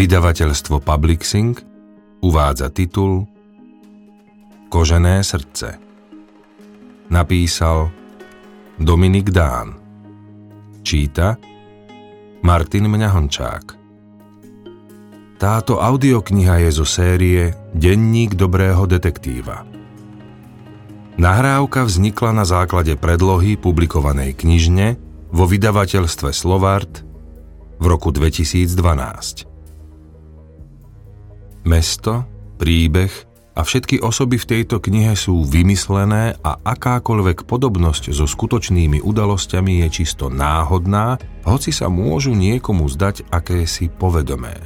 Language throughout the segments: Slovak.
Vydavateľstvo Publixing uvádza titul Kožené srdce. Napísal Dominik Dán. Číta Martin Mňahončák. Táto audiokniha je zo série Denník dobrého detektíva. Nahrávka vznikla na základe predlohy publikovanej knižne vo vydavateľstve Slovart v roku 2012. Mesto, príbeh a všetky osoby v tejto knihe sú vymyslené a akákoľvek podobnosť so skutočnými udalosťami je čisto náhodná, hoci sa môžu niekomu zdať akési povedomé.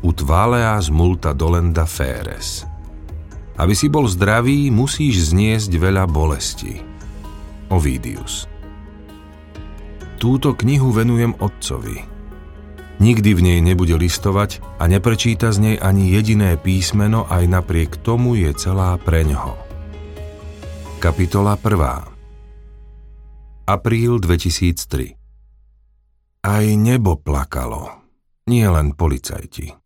Ut valeas multa dolenda feres. Aby si bol zdravý, musíš zniesť veľa bolesti. Ovidius. Túto knihu venujem otcovi – Nikdy v nej nebude listovať a neprečíta z nej ani jediné písmeno, aj napriek tomu je celá preňho. Kapitola 1. Apríl 2003 Aj nebo plakalo, nie len policajti.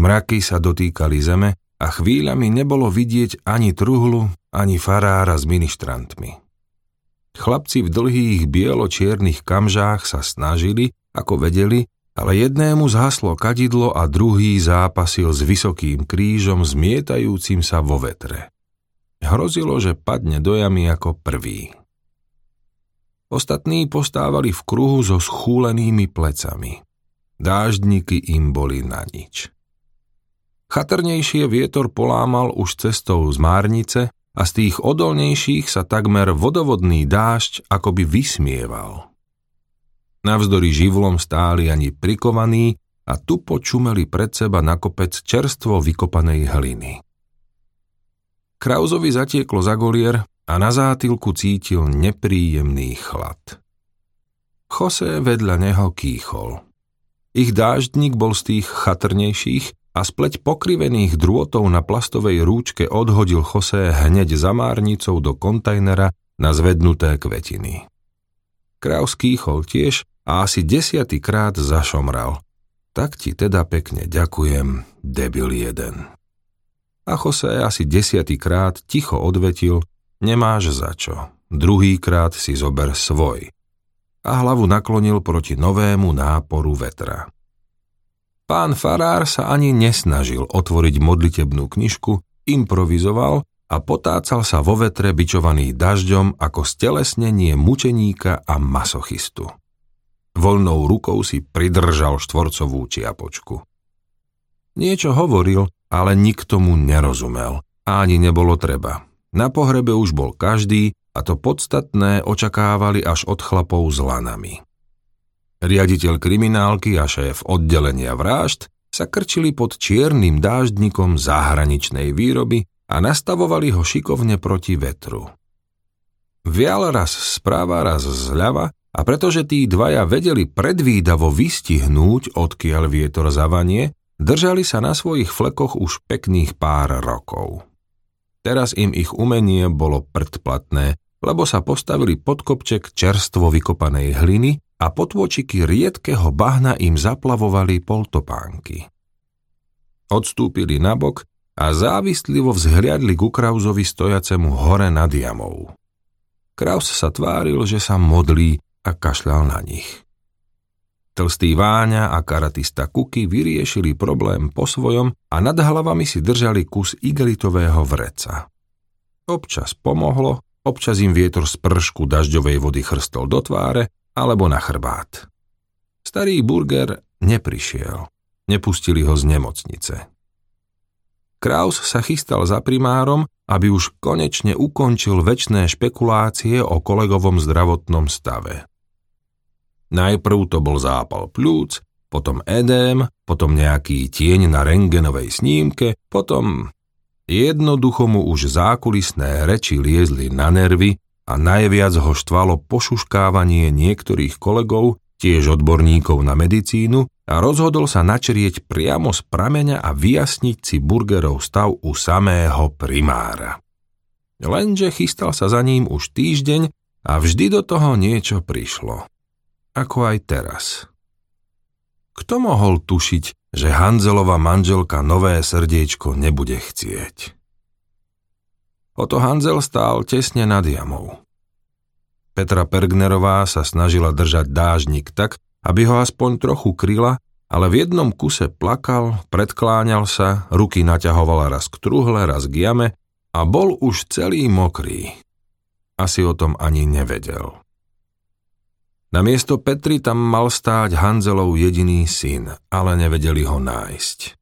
Mraky sa dotýkali zeme a chvíľami nebolo vidieť ani truhlu, ani farára s ministrantmi. Chlapci v dlhých bielo-čiernych kamžách sa snažili, ako vedeli, ale jednému zhaslo kadidlo a druhý zápasil s vysokým krížom zmietajúcim sa vo vetre. Hrozilo, že padne do jamy ako prvý. Ostatní postávali v kruhu so schúlenými plecami. Dáždniky im boli na nič. Chatrnejšie vietor polámal už cestou z Márnice a z tých odolnejších sa takmer vodovodný dážď akoby vysmieval – Navzdory živlom stáli ani prikovaní a tu počumeli pred seba na kopec čerstvo vykopanej hliny. Krauzovi zatieklo za golier a na zátilku cítil nepríjemný chlad. Jose vedľa neho kýchol. Ich dáždnik bol z tých chatrnejších a spleť pokrivených drôtov na plastovej rúčke odhodil Jose hneď za márnicou do kontajnera na zvednuté kvetiny. Kraus kýchol tiež a asi desiatýkrát zašomral. Tak ti teda pekne ďakujem, debil jeden. A Jose asi desiatýkrát ticho odvetil, nemáš za čo, druhýkrát si zober svoj. A hlavu naklonil proti novému náporu vetra. Pán Farár sa ani nesnažil otvoriť modlitebnú knižku, improvizoval a potácal sa vo vetre bičovaný dažďom ako stelesnenie mučeníka a masochistu. Voľnou rukou si pridržal štvorcovú čiapočku. Niečo hovoril, ale nikto mu nerozumel. Ani nebolo treba. Na pohrebe už bol každý a to podstatné očakávali až od chlapov s lanami. Riaditeľ kriminálky a šéf oddelenia vražd sa krčili pod čiernym dáždnikom zahraničnej výroby a nastavovali ho šikovne proti vetru. Vial raz správa, raz zľava a pretože tí dvaja vedeli predvídavo vystihnúť, odkiaľ vietor zavanie, držali sa na svojich flekoch už pekných pár rokov. Teraz im ich umenie bolo predplatné, lebo sa postavili pod kopček čerstvo vykopanej hliny a potôčiky riedkeho bahna im zaplavovali poltopánky. Odstúpili nabok a závislivo vzhliadli ku Krauzovi stojacemu hore nad jamou. Kraus sa tváril, že sa modlí a kašľal na nich. Tlstý Váňa a karatista Kuky vyriešili problém po svojom a nad hlavami si držali kus igelitového vreca. Občas pomohlo, občas im vietor z pršku dažďovej vody chrstol do tváre alebo na chrbát. Starý burger neprišiel. Nepustili ho z nemocnice. Kraus sa chystal za primárom, aby už konečne ukončil väčšné špekulácie o kolegovom zdravotnom stave. Najprv to bol zápal plúc, potom edém, potom nejaký tieň na rengenovej snímke, potom... Jednoducho mu už zákulisné reči liezli na nervy a najviac ho štvalo pošuškávanie niektorých kolegov, tiež odborníkov na medicínu a rozhodol sa načrieť priamo z prameňa a vyjasniť si burgerov stav u samého primára. Lenže chystal sa za ním už týždeň a vždy do toho niečo prišlo ako aj teraz. Kto mohol tušiť, že Hanzelova manželka nové srdiečko nebude chcieť? Oto Hanzel stál tesne nad jamou. Petra Pergnerová sa snažila držať dážnik tak, aby ho aspoň trochu kryla, ale v jednom kuse plakal, predkláňal sa, ruky naťahovala raz k truhle, raz k jame a bol už celý mokrý. Asi o tom ani nevedel. Na miesto Petri tam mal stáť Hanzelov jediný syn, ale nevedeli ho nájsť.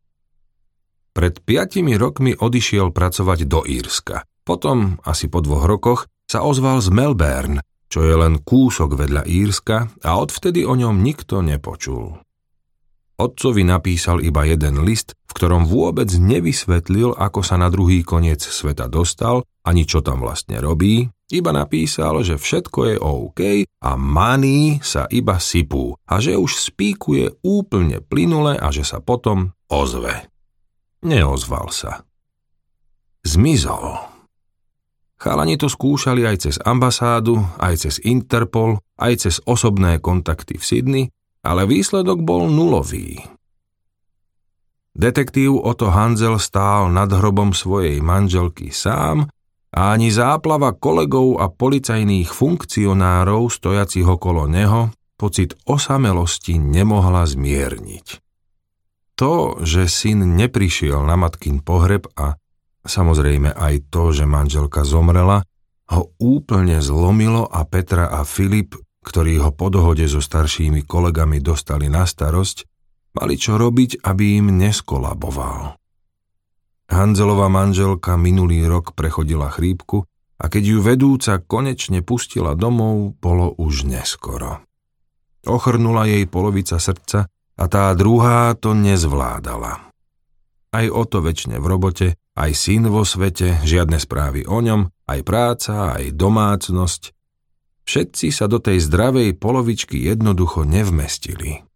Pred piatimi rokmi odišiel pracovať do Írska. Potom, asi po dvoch rokoch, sa ozval z Melbourne, čo je len kúsok vedľa Írska a odvtedy o ňom nikto nepočul. Otcovi napísal iba jeden list, v ktorom vôbec nevysvetlil, ako sa na druhý koniec sveta dostal, ani čo tam vlastne robí, iba napísal, že všetko je OK a maní sa iba sypú a že už spíkuje úplne plynule a že sa potom ozve. Neozval sa. Zmizol. Chalani to skúšali aj cez ambasádu, aj cez Interpol, aj cez osobné kontakty v Sydney, ale výsledok bol nulový. Detektív Otto Hanzel stál nad hrobom svojej manželky sám a ani záplava kolegov a policajných funkcionárov stojacich okolo neho pocit osamelosti nemohla zmierniť. To, že syn neprišiel na matkin pohreb a Samozrejme aj to, že manželka zomrela, ho úplne zlomilo a Petra a Filip, ktorí ho po dohode so staršími kolegami dostali na starosť, mali čo robiť, aby im neskolaboval. Hanzelová manželka minulý rok prechodila chrípku a keď ju vedúca konečne pustila domov, bolo už neskoro. Ochrnula jej polovica srdca a tá druhá to nezvládala. Aj o to väčšine v robote aj syn vo svete, žiadne správy o ňom, aj práca, aj domácnosť. Všetci sa do tej zdravej polovičky jednoducho nevmestili.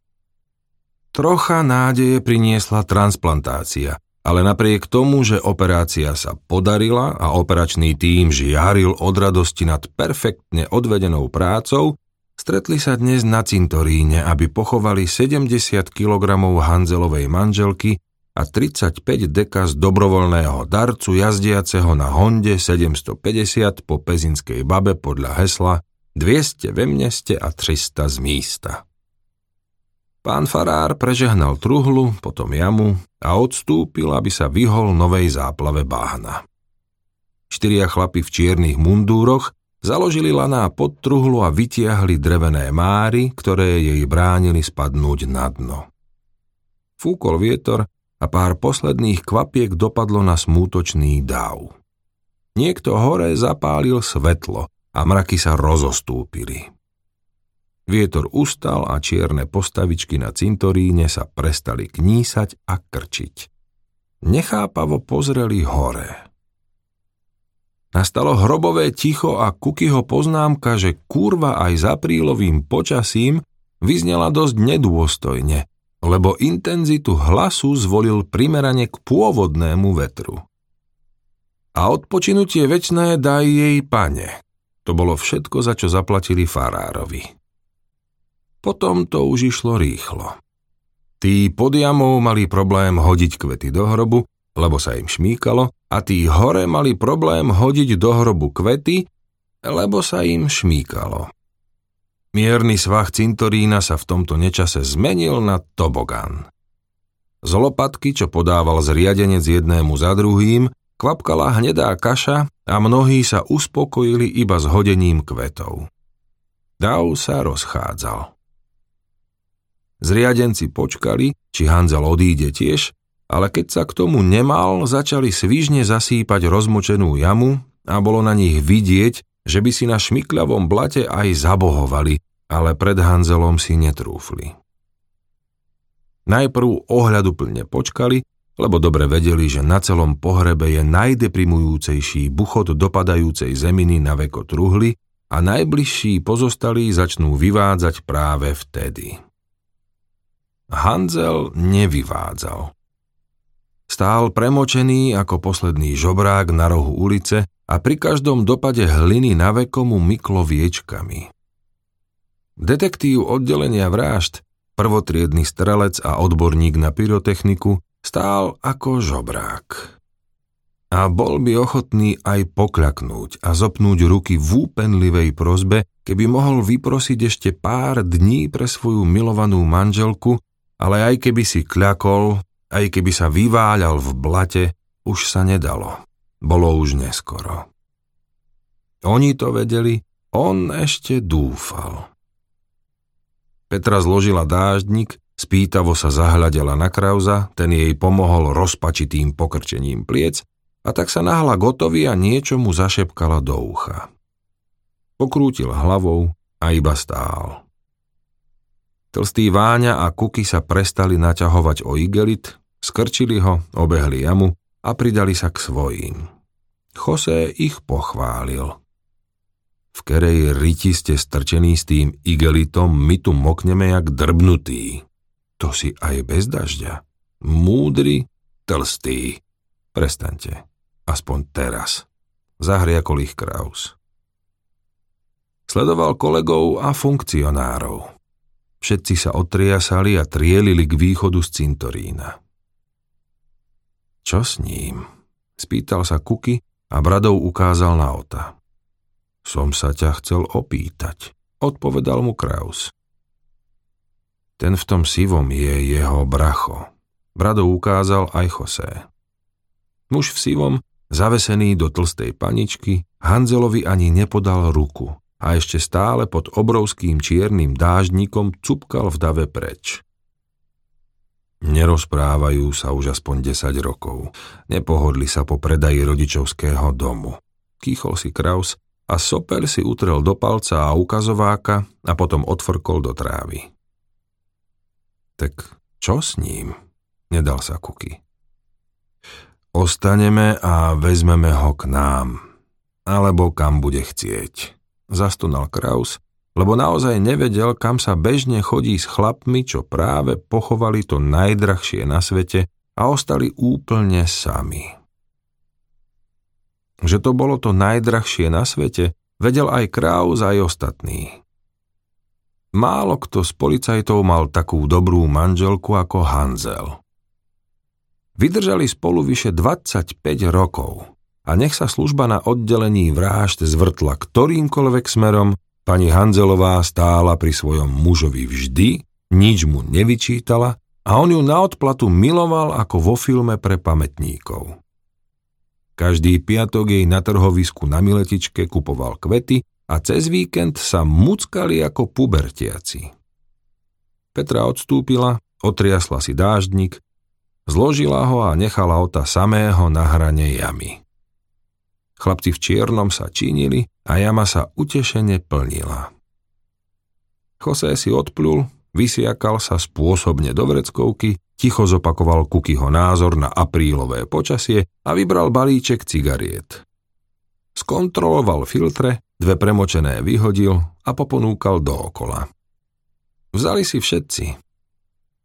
Trocha nádeje priniesla transplantácia, ale napriek tomu, že operácia sa podarila a operačný tím žiaril od radosti nad perfektne odvedenou prácou, stretli sa dnes na cintoríne, aby pochovali 70 kg Hanzelovej manželky a 35 deka z dobrovoľného darcu jazdiaceho na Honde 750 po Pezinskej babe podľa hesla 200 ve mneste a 300 z místa. Pán farár prežehnal truhlu, potom jamu a odstúpil, aby sa vyhol novej záplave báhna. Štyria chlapi v čiernych mundúroch založili laná pod truhlu a vytiahli drevené máry, ktoré jej bránili spadnúť na dno. Fúkol vietor a pár posledných kvapiek dopadlo na smútočný dáv. Niekto hore zapálil svetlo a mraky sa rozostúpili. Vietor ustal a čierne postavičky na cintoríne sa prestali knísať a krčiť. Nechápavo pozreli hore. Nastalo hrobové ticho a Kukyho poznámka, že kurva aj za prílovým počasím vyznela dosť nedôstojne lebo intenzitu hlasu zvolil primerane k pôvodnému vetru. A odpočinutie väčné daj jej pane. To bolo všetko, za čo zaplatili farárovi. Potom to už išlo rýchlo. Tí pod jamou mali problém hodiť kvety do hrobu, lebo sa im šmíkalo, a tí hore mali problém hodiť do hrobu kvety, lebo sa im šmíkalo. Mierny svah cintorína sa v tomto nečase zmenil na tobogán. Z lopatky, čo podával zriadenec jednému za druhým, kvapkala hnedá kaša a mnohí sa uspokojili iba s hodením kvetov. Dav sa rozchádzal. Zriadenci počkali, či Hanzel odíde tiež, ale keď sa k tomu nemal, začali svižne zasýpať rozmočenú jamu a bolo na nich vidieť, že by si na šmikľavom blate aj zabohovali, ale pred Hanzelom si netrúfli. Najprv ohľaduplne počkali, lebo dobre vedeli, že na celom pohrebe je najdeprimujúcejší buchot dopadajúcej zeminy na veko truhly a najbližší pozostalí začnú vyvádzať práve vtedy. Hanzel nevyvádzal. Stál premočený ako posledný žobrák na rohu ulice a pri každom dopade hliny na veko mu myklo viečkami. Detektív oddelenia vražd prvotriedny strelec a odborník na pyrotechniku, stál ako žobrák. A bol by ochotný aj pokľaknúť a zopnúť ruky v úpenlivej prozbe, keby mohol vyprosiť ešte pár dní pre svoju milovanú manželku, ale aj keby si kľakol, aj keby sa vyváľal v blate, už sa nedalo. Bolo už neskoro. Oni to vedeli, on ešte dúfal. Petra zložila dáždnik, spýtavo sa zahľadela na Krauza, ten jej pomohol rozpačitým pokrčením pliec a tak sa nahla gotový a niečo mu zašepkala do ucha. Pokrútil hlavou a iba stál. Tlstý Váňa a Kuky sa prestali naťahovať o igelit, skrčili ho, obehli jamu a pridali sa k svojím. Jose ich pochválil. V kerej riti ste strčení s tým igelitom, my tu mokneme jak drbnutý. To si aj bez dažďa. Múdry, tlstý. Prestaňte. Aspoň teraz. Zahriakolých Kraus. Sledoval kolegov a funkcionárov. Všetci sa otriasali a trielili k východu z cintorína. Čo s ním? Spýtal sa Kuky a bradou ukázal na Ota. Som sa ťa chcel opýtať, odpovedal mu Kraus. Ten v tom sivom je jeho bracho. Bradou ukázal aj José. Muž v sivom, zavesený do tlstej paničky, Hanzelovi ani nepodal ruku a ešte stále pod obrovským čiernym dáždnikom cupkal v dave preč. Nerozprávajú sa už aspoň 10 rokov. Nepohodli sa po predaji rodičovského domu. Kýchol si Kraus a Sopel si utrel do palca a ukazováka a potom otvrkol do trávy. Tak čo s ním? Nedal sa Kuky. Ostaneme a vezmeme ho k nám. Alebo kam bude chcieť zastunal Kraus, lebo naozaj nevedel, kam sa bežne chodí s chlapmi, čo práve pochovali to najdrahšie na svete a ostali úplne sami. Že to bolo to najdrahšie na svete, vedel aj Kraus aj ostatní. Málo kto z policajtov mal takú dobrú manželku ako Hanzel. Vydržali spolu vyše 25 rokov – a nech sa služba na oddelení vražd zvrtla ktorýmkoľvek smerom, pani Hanzelová stála pri svojom mužovi vždy, nič mu nevyčítala a on ju na odplatu miloval ako vo filme pre pamätníkov. Každý piatok jej na trhovisku na Miletičke kupoval kvety a cez víkend sa muckali ako pubertiaci. Petra odstúpila, otriasla si dáždnik, zložila ho a nechala ota samého na hrane jamy. Chlapci v čiernom sa činili a jama sa utešene plnila. José si odplul, vysiakal sa spôsobne do vreckovky, ticho zopakoval Kukyho názor na aprílové počasie a vybral balíček cigariet. Skontroloval filtre, dve premočené vyhodil a poponúkal dookola. Vzali si všetci.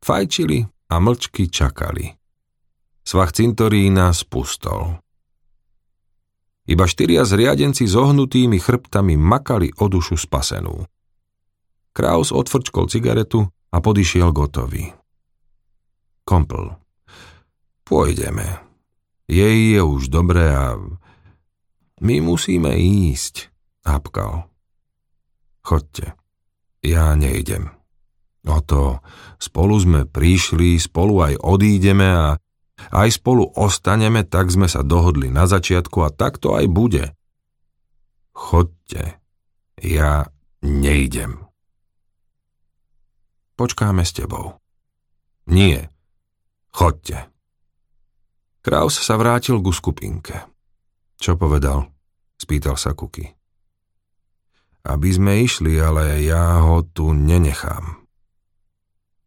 Fajčili a mlčky čakali. Svach cintorína spustol. Iba štyria zriadenci s ohnutými chrbtami makali o dušu spasenú. Kraus odfrčkol cigaretu a podišiel gotový. Kompl. Pôjdeme. Jej je už dobré a my musíme ísť, hapkal. Chodte. Ja nejdem. O to, spolu sme prišli, spolu aj odídeme a aj spolu ostaneme, tak sme sa dohodli na začiatku a tak to aj bude. Chodte, ja nejdem. Počkáme s tebou. Nie, chodte. Kraus sa vrátil ku skupinke. Čo povedal? Spýtal sa Kuky. Aby sme išli, ale ja ho tu nenechám.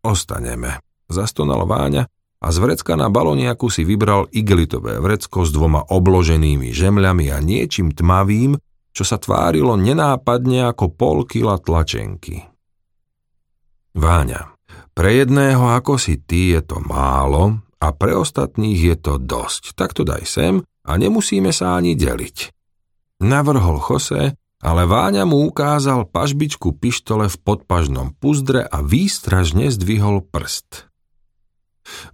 Ostaneme, zastonal Váňa a z vrecka na baloniaku si vybral igelitové vrecko s dvoma obloženými žemľami a niečím tmavým, čo sa tvárilo nenápadne ako pol kila tlačenky. Váňa, pre jedného ako si ty je to málo a pre ostatných je to dosť. Tak to daj sem a nemusíme sa ani deliť. Navrhol Jose ale Váňa mu ukázal pažbičku pištole v podpažnom puzdre a výstražne zdvihol prst.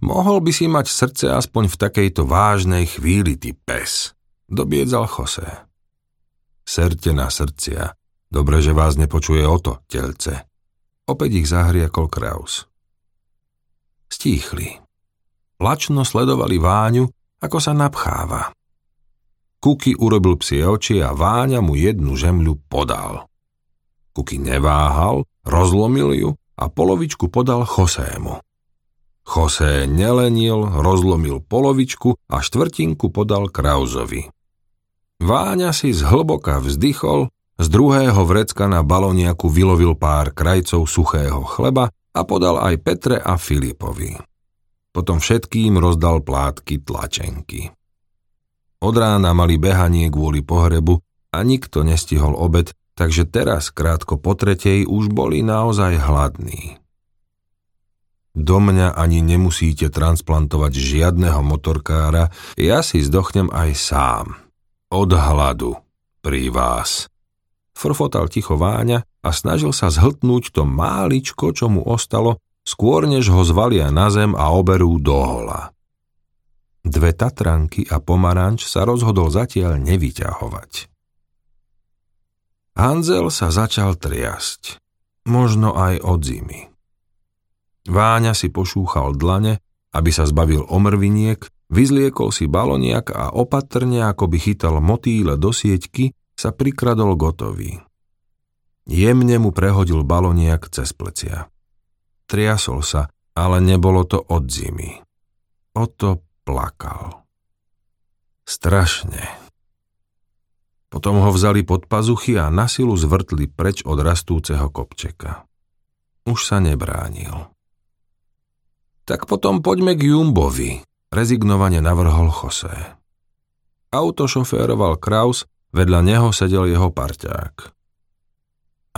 Mohol by si mať srdce aspoň v takejto vážnej chvíli, ty pes, dobiedzal Jose. Serte na srdcia. Dobre, že vás nepočuje o to, telce. Opäť ich zahriekol Kraus. Stíchli. Lačno sledovali Váňu, ako sa napcháva. Kuky urobil psie oči a Váňa mu jednu žemľu podal. Kuky neváhal, rozlomil ju a polovičku podal Chosému. José nelenil, rozlomil polovičku a štvrtinku podal Krauzovi. Váňa si zhlboka vzdychol, z druhého vrecka na baloniaku vylovil pár krajcov suchého chleba a podal aj Petre a Filipovi. Potom všetkým rozdal plátky tlačenky. Od rána mali behanie kvôli pohrebu a nikto nestihol obed, takže teraz krátko po tretej už boli naozaj hladní. Do mňa ani nemusíte transplantovať žiadneho motorkára, ja si zdochnem aj sám. Od hladu. Pri vás. Frfotal ticho Váňa a snažil sa zhltnúť to máličko, čo mu ostalo, skôr než ho zvalia na zem a oberú do hola. Dve tatranky a pomaranč sa rozhodol zatiaľ nevyťahovať. Hanzel sa začal triasť, možno aj od zimy. Váňa si pošúchal dlane, aby sa zbavil omrviniek Vyzliekol si baloniak a opatrne, ako by chytal motýle do sieťky, sa prikradol gotový. Jemne mu prehodil baloniak cez plecia. Triasol sa, ale nebolo to od zimy. O to plakal. Strašne. Potom ho vzali pod pazuchy a na silu zvrtli preč od rastúceho kopčeka. Už sa nebránil. Tak potom poďme k Jumbovi, rezignovane navrhol Jose. Auto šoféroval Kraus, vedľa neho sedel jeho parťák.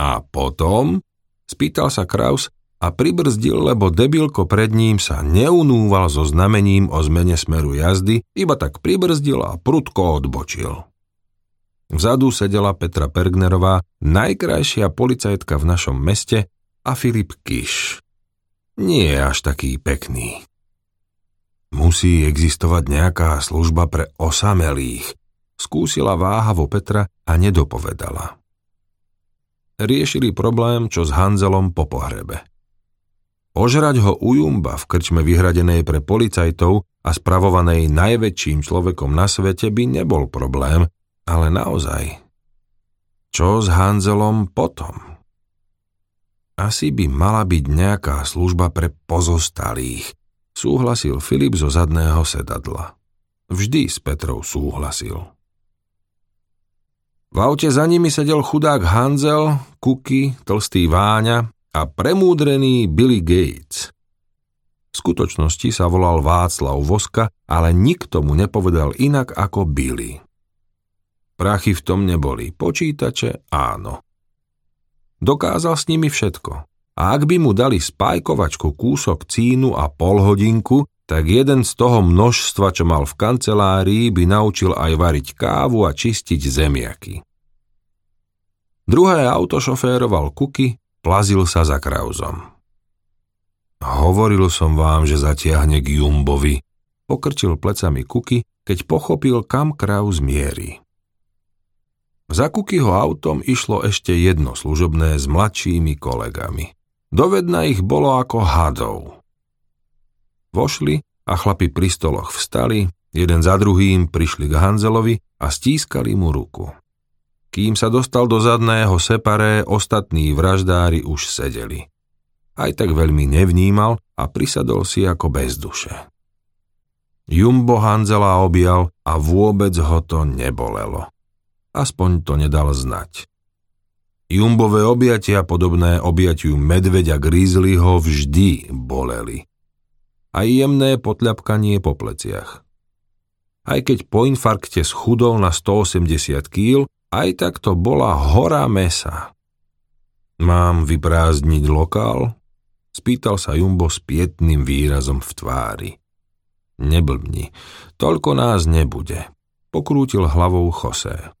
A potom? Spýtal sa Kraus a pribrzdil, lebo debilko pred ním sa neunúval so znamením o zmene smeru jazdy, iba tak pribrzdil a prudko odbočil. Vzadu sedela Petra Pergnerová, najkrajšia policajtka v našom meste a Filip Kiš. Nie až taký pekný. Musí existovať nejaká služba pre osamelých, skúsila váhavo Petra a nedopovedala. Riešili problém, čo s Hanzelom po pohrebe. Ožrať ho u Jumba v krčme vyhradenej pre policajtov a spravovanej najväčším človekom na svete by nebol problém, ale naozaj. Čo s Hanzelom potom? Asi by mala byť nejaká služba pre pozostalých – Súhlasil Filip zo zadného sedadla. Vždy s Petrou súhlasil. V aute za nimi sedel chudák Hanzel, Kuky, tlstý Váňa a premúdrený Billy Gates. V skutočnosti sa volal Václav Voska, ale nikto mu nepovedal inak ako Billy. Prachy v tom neboli, počítače áno. Dokázal s nimi všetko a ak by mu dali spajkovačku kúsok cínu a polhodinku, tak jeden z toho množstva, čo mal v kancelárii, by naučil aj variť kávu a čistiť zemiaky. Druhé auto šoféroval Kuky, plazil sa za Krauzom. Hovoril som vám, že zatiahne k Jumbovi, pokrčil plecami Kuky, keď pochopil, kam Krauz mierí. Za Kukyho autom išlo ešte jedno služobné s mladšími kolegami. Dovedna ich bolo ako hadov. Vošli a chlapi pri stoloch vstali, jeden za druhým prišli k Hanzelovi a stískali mu ruku. Kým sa dostal do zadného separé, ostatní vraždári už sedeli. Aj tak veľmi nevnímal a prisadol si ako bez duše. Jumbo Hanzela objal a vôbec ho to nebolelo. Aspoň to nedal znať. Jumbové objatia podobné objatiu medveďa Grizzlyho vždy boleli. Aj jemné potľapkanie po pleciach. Aj keď po infarkte schudol na 180 kg, aj tak to bola hora mesa. Mám vyprázdniť lokál? Spýtal sa Jumbo s pietným výrazom v tvári. Neblbni, toľko nás nebude. Pokrútil hlavou José.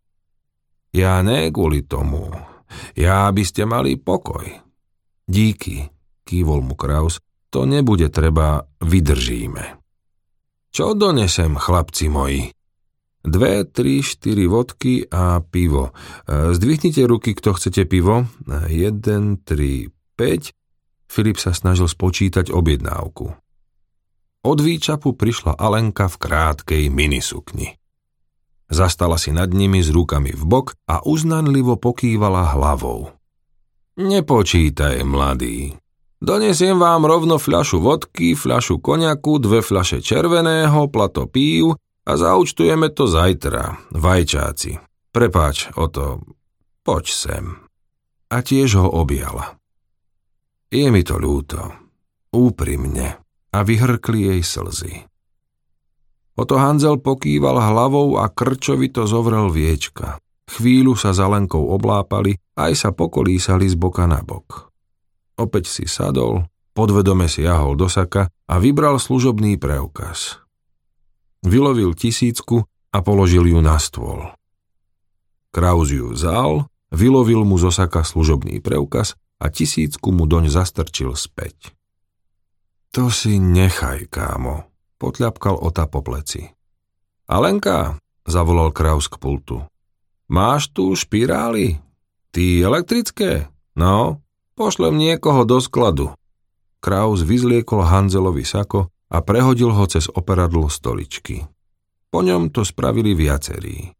Ja ne kvôli tomu. Ja by ste mali pokoj. Díky, kývol mu Kraus, to nebude treba, vydržíme. Čo donesem, chlapci moji? Dve, tri, štyri vodky a pivo. E, zdvihnite ruky, kto chcete pivo. Jeden, tri, päť. Filip sa snažil spočítať objednávku. Od výčapu prišla Alenka v krátkej minisukni. Zastala si nad nimi s rukami v bok a uznanlivo pokývala hlavou. Nepočítaj, mladý. Donesiem vám rovno fľašu vodky, fľašu koniaku, dve fľaše červeného, plato pív a zaučtujeme to zajtra, vajčáci. Prepáč, o to, poď sem. A tiež ho objala. Je mi to ľúto, úprimne, a vyhrkli jej slzy. Oto Hanzel pokýval hlavou a krčovito zovrel viečka. Chvíľu sa za Lenkou oblápali, aj sa pokolísali z boka na bok. Opäť si sadol, podvedome si jahol do saka a vybral služobný preukaz. Vylovil tisícku a položil ju na stôl. Kraus ju vzal, vylovil mu zo saka služobný preukaz a tisícku mu doň zastrčil späť. To si nechaj, kámo, potľapkal Ota po pleci. Alenka, zavolal Kraus k pultu. Máš tu špirály? Ty elektrické? No, pošlem niekoho do skladu. Kraus vyzliekol Hanzelovi sako a prehodil ho cez operadlo stoličky. Po ňom to spravili viacerí.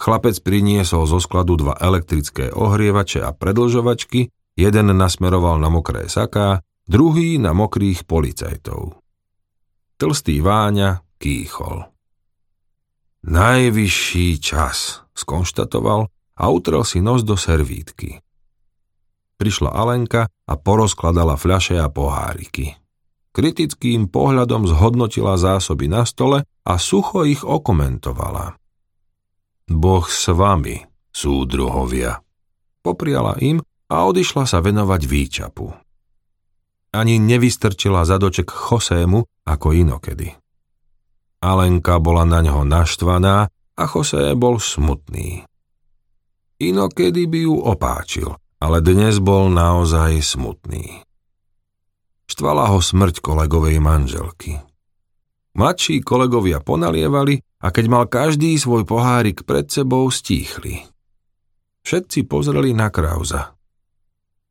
Chlapec priniesol zo skladu dva elektrické ohrievače a predlžovačky, jeden nasmeroval na mokré saká, druhý na mokrých policajtov. Tlstý Váňa kýchol. Najvyšší čas, skonštatoval a utrel si nos do servítky. Prišla Alenka a porozkladala fľaše a poháriky. Kritickým pohľadom zhodnotila zásoby na stole a sucho ich okomentovala. Boh s vami, súdruhovia. Popriala im a odišla sa venovať výčapu ani nevystrčila zadoček Chosému ako inokedy. Alenka bola na ňo naštvaná a José bol smutný. Inokedy by ju opáčil, ale dnes bol naozaj smutný. Štvala ho smrť kolegovej manželky. Mladší kolegovia ponalievali a keď mal každý svoj pohárik pred sebou, stíchli. Všetci pozreli na Krauza.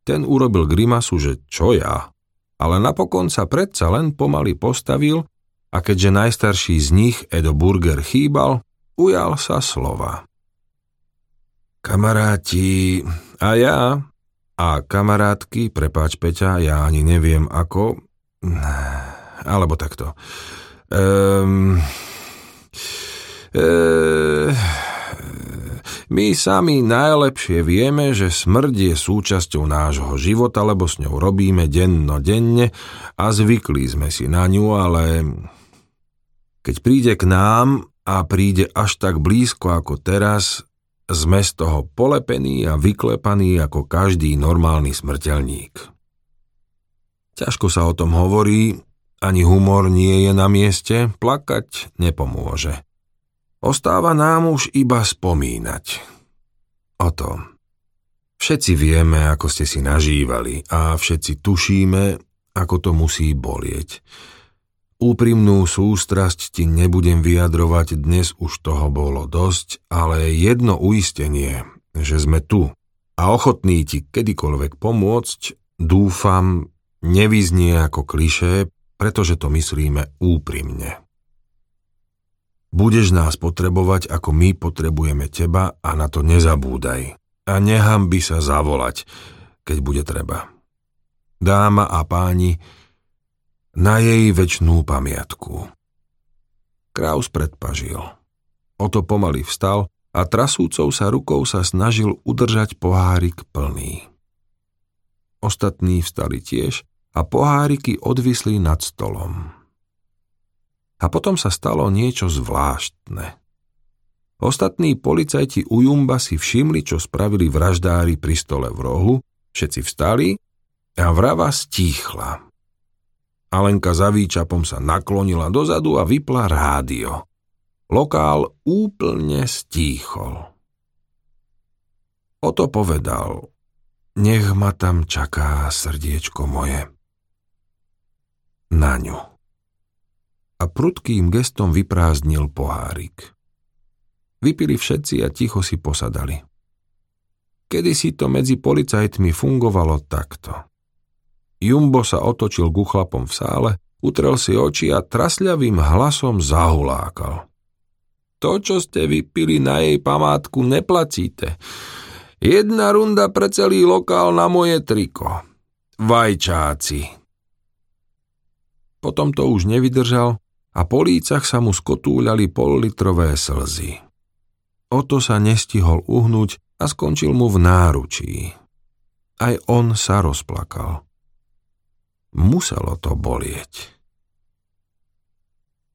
Ten urobil grimasu, že čo ja? ale napokon sa predsa len pomaly postavil a keďže najstarší z nich, Edo Burger, chýbal, ujal sa slova. Kamaráti a ja a kamarátky, prepáč Peťa, ja ani neviem ako, alebo takto. Ehm, ehm, my sami najlepšie vieme, že smrť je súčasťou nášho života, lebo s ňou robíme denno denne a zvykli sme si na ňu, ale keď príde k nám a príde až tak blízko ako teraz, sme z toho polepení a vyklepaní ako každý normálny smrteľník. Ťažko sa o tom hovorí, ani humor nie je na mieste, plakať nepomôže. Ostáva nám už iba spomínať. O tom. Všetci vieme, ako ste si nažívali a všetci tušíme, ako to musí bolieť. Úprimnú sústrasť ti nebudem vyjadrovať, dnes už toho bolo dosť, ale jedno uistenie, že sme tu a ochotní ti kedykoľvek pomôcť, dúfam, nevyznie ako klišé, pretože to myslíme úprimne. Budeš nás potrebovať, ako my potrebujeme teba a na to nezabúdaj. A nechám by sa zavolať, keď bude treba. Dáma a páni, na jej väčšnú pamiatku. Kraus predpažil. Oto pomaly vstal a trasúcou sa rukou sa snažil udržať pohárik plný. Ostatní vstali tiež a poháriky odvisli nad stolom. A potom sa stalo niečo zvláštne. Ostatní policajti u Jumba si všimli, čo spravili vraždári pri stole v rohu, všetci vstali a vrava stíchla. Alenka za výčapom sa naklonila dozadu a vypla rádio. Lokál úplne stíchol. Oto povedal, nech ma tam čaká srdiečko moje. Na ňu. A prudkým gestom vyprázdnil pohárik. Vypili všetci a ticho si posadali. Kedy si to medzi policajtmi fungovalo takto. Jumbo sa otočil ku chlapom v sále, utrel si oči a trasľavým hlasom zahulákal. To, čo ste vypili na jej památku, neplacíte. Jedna runda pre celý lokál na moje triko. Vajčáci. Potom to už nevydržal a po lícach sa mu skotúľali pollitrové slzy. Oto sa nestihol uhnúť a skončil mu v náručí. Aj on sa rozplakal. Muselo to bolieť.